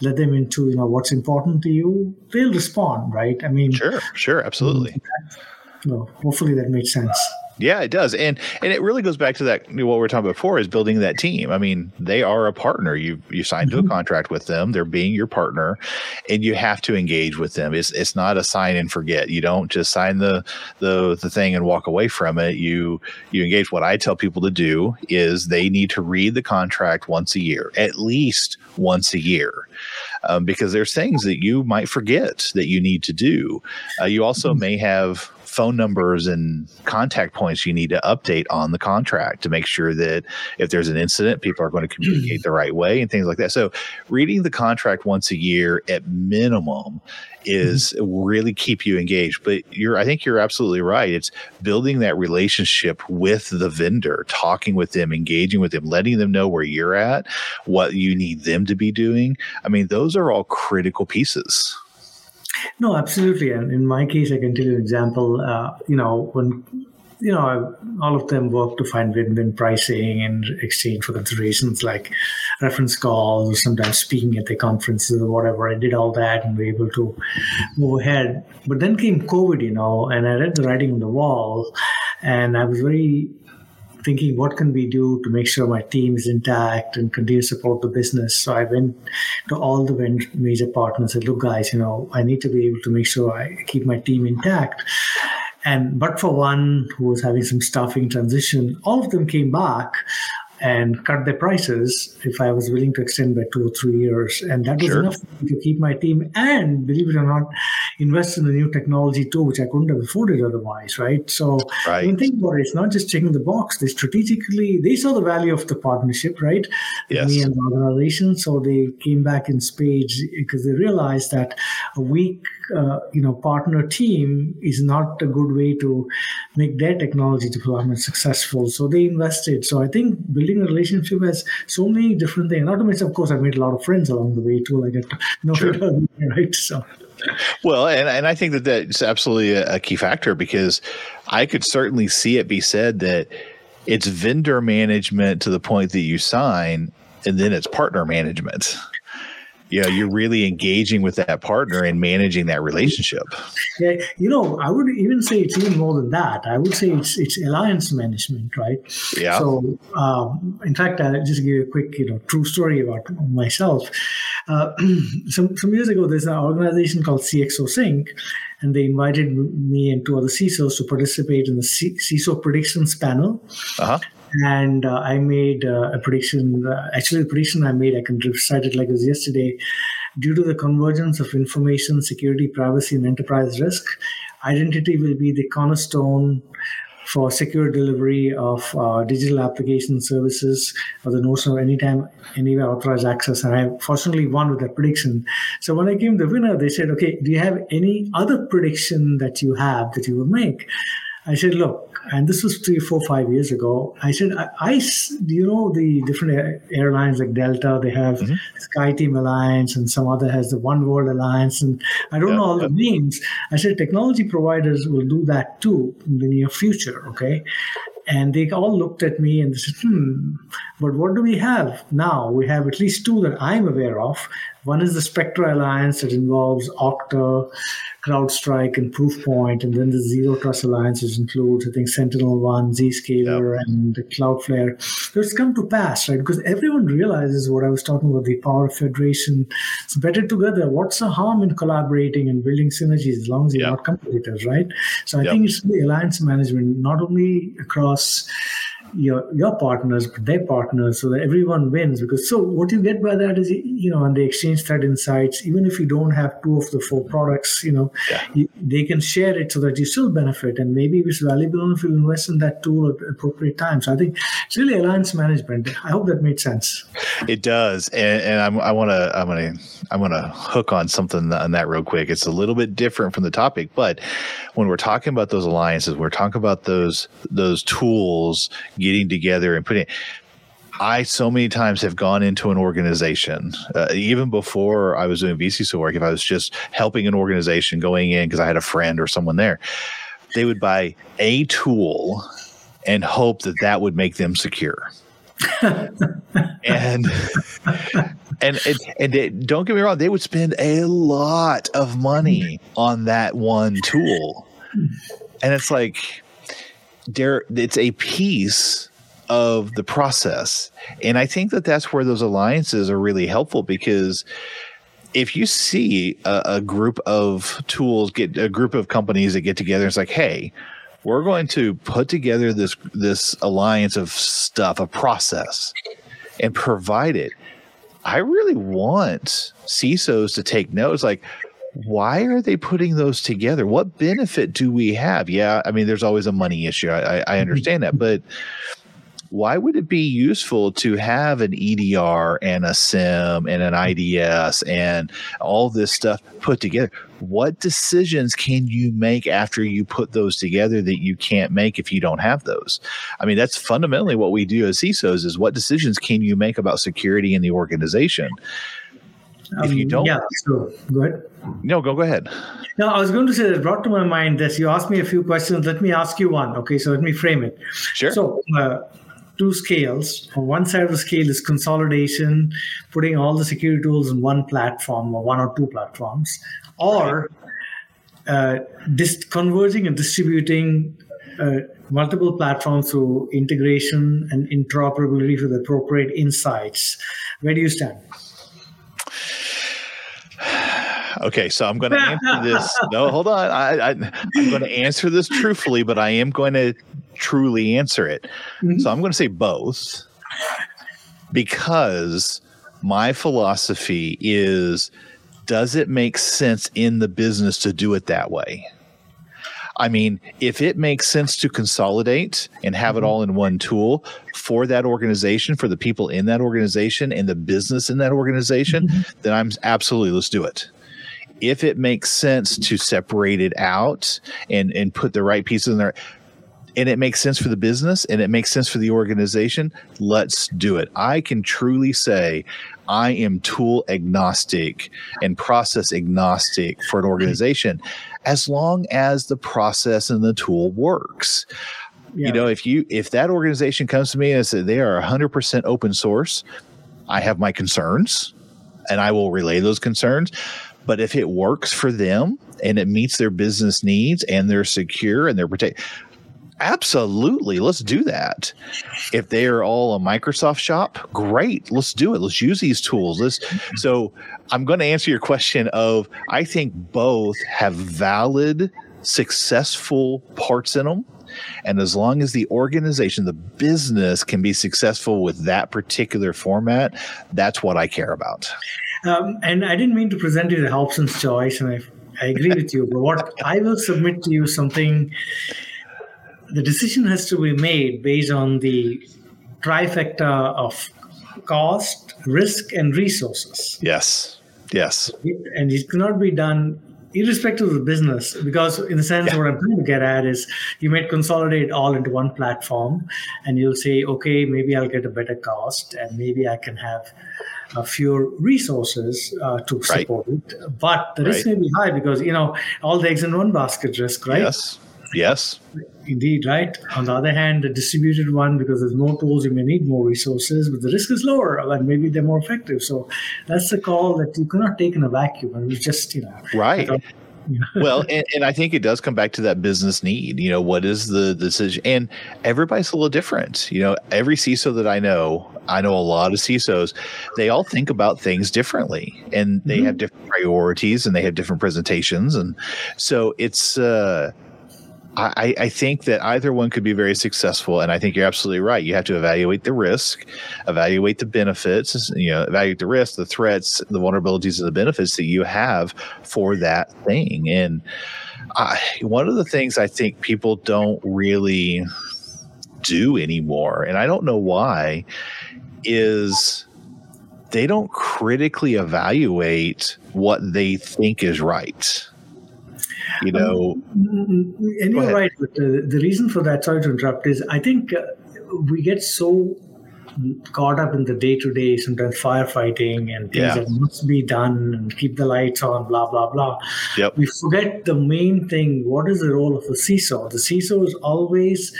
let them into you know what's important to you they'll respond right? I mean sure sure absolutely mm-hmm. So hopefully that makes sense yeah, it does, and and it really goes back to that what we were talking about before is building that team. I mean, they are a partner. You you signed mm-hmm. to a mm-hmm. contract with them. They're being your partner, and you have to engage with them. It's it's not a sign and forget. You don't just sign the the the thing and walk away from it. You you engage. What I tell people to do is they need to read the contract once a year, at least once a year. Um, because there's things that you might forget that you need to do. Uh, you also mm-hmm. may have phone numbers and contact points you need to update on the contract to make sure that if there's an incident, people are going to communicate the right way and things like that. So, reading the contract once a year at minimum is mm-hmm. really keep you engaged. But you're, I think you're absolutely right. It's building that relationship with the vendor, talking with them, engaging with them, letting them know where you're at, what you need them to be doing. I mean, those are all critical pieces. No, absolutely. And in my case, I can tell you an example. Uh, you know, when you know, all of them work to find win-win pricing in exchange for considerations like reference calls or sometimes speaking at the conferences or whatever. I did all that and we were able to move ahead. But then came COVID, you know, and I read the writing on the wall, and I was very thinking what can we do to make sure my team is intact and continue to support the business. So I went to all the major partners and said, look, guys, you know, I need to be able to make sure I keep my team intact. And but for one who was having some staffing transition, all of them came back and cut their prices if I was willing to extend by two or three years. And that was Sure. enough to keep my team and, believe it or not, invest in the new technology too, which I couldn't have afforded otherwise, right? So Right. when think about it, it's not just checking the box. They strategically, they saw the value of the partnership, right? Yes. Me and the organization. So they came back in spades because they realized that a weak, uh, you know, partner team is not a good way to make their technology deployment successful. So they invested. So I think building a relationship has so many different things. Not to mention, of course, I've made a lot of friends along the way too. I get to know Sure. right? So Well, and, and I think that that's absolutely a, a key factor because I could certainly see it be said that it's vendor management to the point that you sign, and then it's partner management. You know, you're really engaging with that partner and managing that relationship. Yeah, you know, I would even say it's even more than that. I would say it's it's alliance management, right? Yeah. So, um, in fact, I'll just give you a quick, you know, true story about myself. Uh, some some years ago, there's an organization called CXO Sync, and they invited me and two other CISOs to participate in the C- CISO predictions panel. Uh huh. And uh, I made uh, a prediction. Uh, actually, the prediction I made, I can recite it like it was yesterday. Due to the convergence of information security, privacy, and enterprise risk, identity will be the cornerstone for secure delivery of uh, digital application services or the notion of anytime, anywhere authorized access. And I fortunately won with that prediction. So when I came the winner, they said, okay, do you have any other prediction that you have that you would make? I said, look, and this was three, four, five years ago. I said, I, do you know the different airlines like Delta? They have SkyTeam Alliance, and some other has the One World Alliance, and I don't Yeah, know all yeah. the names. I said, technology providers will do that too in the near future. Okay, and they all looked at me and they said, hmm, but what do we have now? We have at least two that I'm aware of. One is the Spectra Alliance that involves Okta, CrowdStrike, and Proofpoint, and then the Zero Trust Alliance, which includes, I think, Sentinel One, Zscaler, and Cloudflare. So it's come to pass, right? Because everyone realizes what I was talking about the power of federation. It's better together. What's the harm in collaborating and building synergies as long as you're Yeah. not competitors, right? So I Yep. think it's the alliance management, not only across your your partners but their partners so that everyone wins. Because so what you get by that is you know and they exchange that insights even if you don't have two of the four products you know Yeah. you, they can share it so that you still benefit. And maybe it's valuable if you invest in that tool at the appropriate time. So i think it's really alliance management. I hope that made sense. It does, and, and I'm, I want to, I'm going to, I'm to hook on something on that real quick. It's a little bit different from the topic, but when we're talking about those alliances, we're talking about those those tools getting together and putting. I so many times have gone into an organization, uh, even before I was doing vCISO work. If I was just helping an organization going in because I had a friend or someone there, they would buy a tool and hope that that would make them secure and and it, and it, don't get me wrong, they would spend a lot of money on that one tool, and it's like there, it's a piece of the process, and I think that that's where those alliances are really helpful because if you see a, a group of tools get a group of companies that get together, it's like, hey, we're going to put together this this alliance of stuff, a process, and provide it. I really want CISOs to take notes. Like, why are they putting those together? What benefit do we have? Yeah, I mean, there's always a money issue. I, I I mm-hmm. understand that, but why would it be useful to have an EDR and a SIEM and an mm-hmm. IDS and all this stuff put together? What decisions can you make after you put those together that you can't make if you don't have those? I mean, that's fundamentally what we do as CISOs is what decisions can you make about security in the organization? If you Um, don't- yeah so go ahead No, go go ahead. No, I was going to say that brought to my mind this. You asked me a few questions. Let me ask you one. Okay, so let me frame it. Sure. So, uh, two scales. On one side of the scale is consolidation, putting all the security tools in one platform or one or two platforms, or uh, dis- converging and distributing uh, multiple platforms through integration and interoperability with appropriate insights. Where do you stand? Okay, so I'm going to answer this. No, hold on. I, I, I'm going to answer this truthfully, but I am going to truly answer it. Mhm. So I'm going to say both. because my philosophy is does it make sense in the business to do it that way? I mean, if it makes sense to consolidate and have it all in one tool for that organization, for the people in that organization and the business in that organization, then I'm absolutely let's do it. If it makes sense to separate it out and and put the right pieces in there, and it makes sense for the business and it makes sense for the organization, let's do it. I can truly say I am tool agnostic and process agnostic for an organization as long as the process and the tool works. Yeah. You know, if you if that organization comes to me and says they are 100% open source, I have my concerns and I will relay those concerns. But if it works for them and it meets their business needs and they're secure and they're protected, absolutely let's do that. If they are all a microsoft shop great let's do it. Let's use these tools. Let's so i'm going to answer your question of i think both have valid successful parts in them and as long as the organization the business can be successful with that particular format that's what i care about Um, and I didn't mean to present you the Hobson's choice, and I, I agree with you. But what I will submit to you something. The decision has to be made based on the trifecta of cost, risk, and resources. yes yes And it cannot be done irrespective of the business because in the sense Yeah. what i'm trying to get at is you might consolidate all into one platform and you'll say okay maybe i'll get a better cost and maybe i can have uh, fewer resources uh, to Right. support it but the risk Right. may be high because you know all the eggs in one basket risk right yes yes indeed right on the other hand the distributed one because there's more tools you may need more resources but the risk is lower and maybe they're more effective so that's the call that you cannot take in a vacuum and we just you know right well, and, and I think it does come back to that business need. You know, what is the decision? And everybody's a little different. You know, every CISO that I know, I know a lot of CISOs, they all think about things differently and they Mhm. have different priorities and they have different presentations. And so it's, uh, I, I think that either one could be very successful, and I think you're absolutely right. You have to evaluate the risk, evaluate the benefits, you know, evaluate the risk, the threats, the vulnerabilities, and the benefits that you have for that thing. And I, one of the things I think people don't really do anymore, and I don't know why, is they don't critically evaluate what they think is right. You know, Mm, And you're right. But uh, the reason for that, sorry to interrupt, is I think uh, we get so caught up in the day to day, sometimes firefighting and things Yeah. that must be done and keep the lights on, blah, blah, blah. Yep. We forget the main thing. What is the role of a CISO? The CISO is always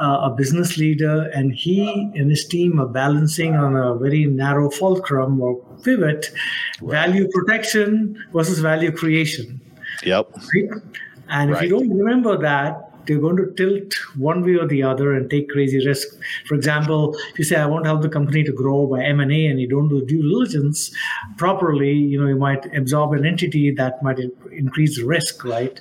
uh, a business leader, and he and his team are balancing on a very narrow fulcrum or pivot value protection versus value creation. Yep, Right? And if Right. you don't remember that, they're going to tilt one way or the other and take crazy risk. For example, if you say, I want to help the company to grow by M&A and you don't do due diligence properly, you know, you might absorb an entity that might increase the risk, right?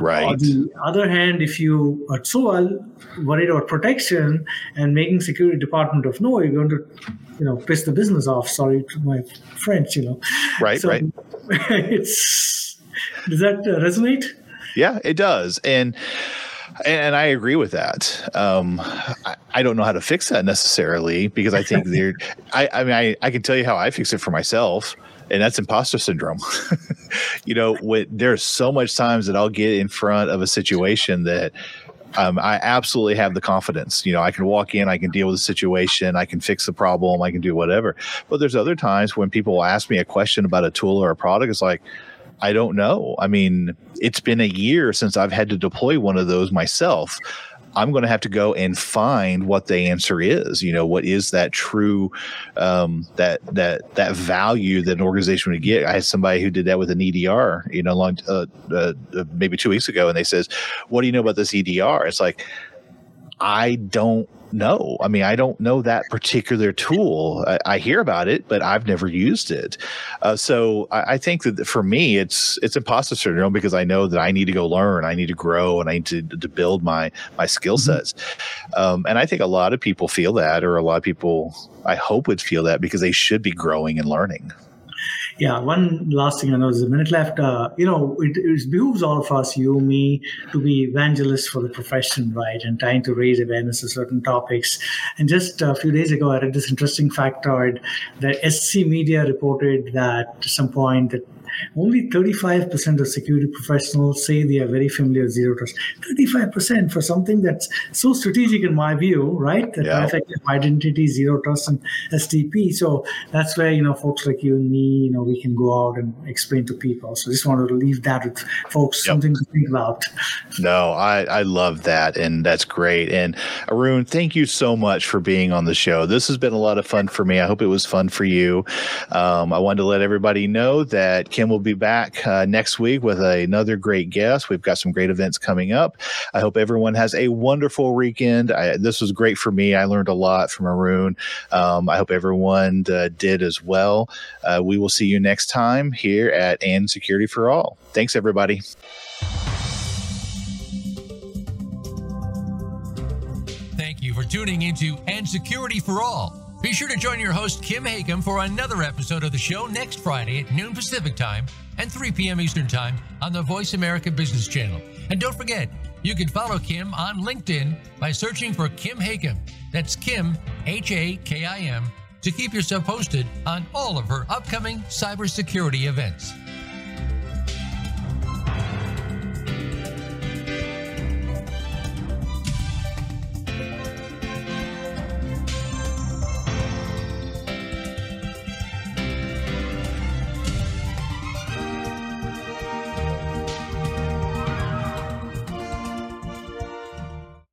Right. On the other hand, if you are so worried about protection and making security department of no, you're going to, you know, piss the business off. Sorry to my French, you know. Right, So right. it's does that uh, resonate? Yeah, it does. And and I agree with that. Um, I, I don't know how to fix that necessarily because I think they're. I, I mean, I, I can tell you how I fix it for myself, and that's imposter syndrome. you know, when, there's so much times that I'll get in front of a situation that um, I absolutely have the confidence. You know, I can walk in, I can deal with the situation, I can fix the problem, I can do whatever. But there's other times when people ask me a question about a tool or a product. It's like, I don't know. I mean, it's been a year since I've had to deploy one of those myself. I'm going to have to go and find what the answer is. You know, what is that true, um, that that that value that an organization would get? I had somebody who did that with an EDR, you know, long uh, uh, uh, maybe two weeks ago, and they says, "What do you know about this EDR?" It's like I don't know. I mean, I don't know that particular tool. I, I hear about it, but I've never used it. Uh, so I, I, think that for me, it's it's imposter syndrome because I know that I need to go learn, I need to grow, and I need to, to build my my skill mm-hmm. sets. Mm-hmm. Um, and I think a lot of people feel that, or a lot of people I hope would feel that because they should be growing and learning. Yeah, one last thing I know there's a minute left. Uh, you know, it, it behooves all of us, you, me, to be evangelists for the profession, right? And trying to raise awareness of certain topics. And just a few days ago, I read this interesting factoid that SC Media reported that at some point that only 35% of security professionals say they are very familiar with zero trust. 35% for something that's so strategic in my view, right? That yeah. effective identity, zero trust, and SDP. So that's where, you know, folks like you and me, you know, we can go out and explain to people. So I just wanted to leave that with folks, yep. something to think about. No, I, I love that. And that's great. And Arun, thank you so much for being on the show. This has been a lot of fun for me. I hope it was fun for you. Um, I wanted to let everybody know that Kim will be back uh, next week with a, another great guest. We've got some great events coming up. I hope everyone has a wonderful weekend. I, this was great for me. I learned a lot from Arun. Um, I hope everyone uh, did as well. Uh, we will see you next time here at And Security for All. Thanks, everybody. Thank you for tuning into And Security for All. Be sure to join your host, Kim Hakim, for another episode of the show next Friday at noon Pacific Time and 3 p.m. Eastern Time on the Voice America Business Channel. And don't forget, you can follow Kim on LinkedIn by searching for Kim Hakim. That's Kim, H A K I M, to keep yourself posted on all of her upcoming cybersecurity events.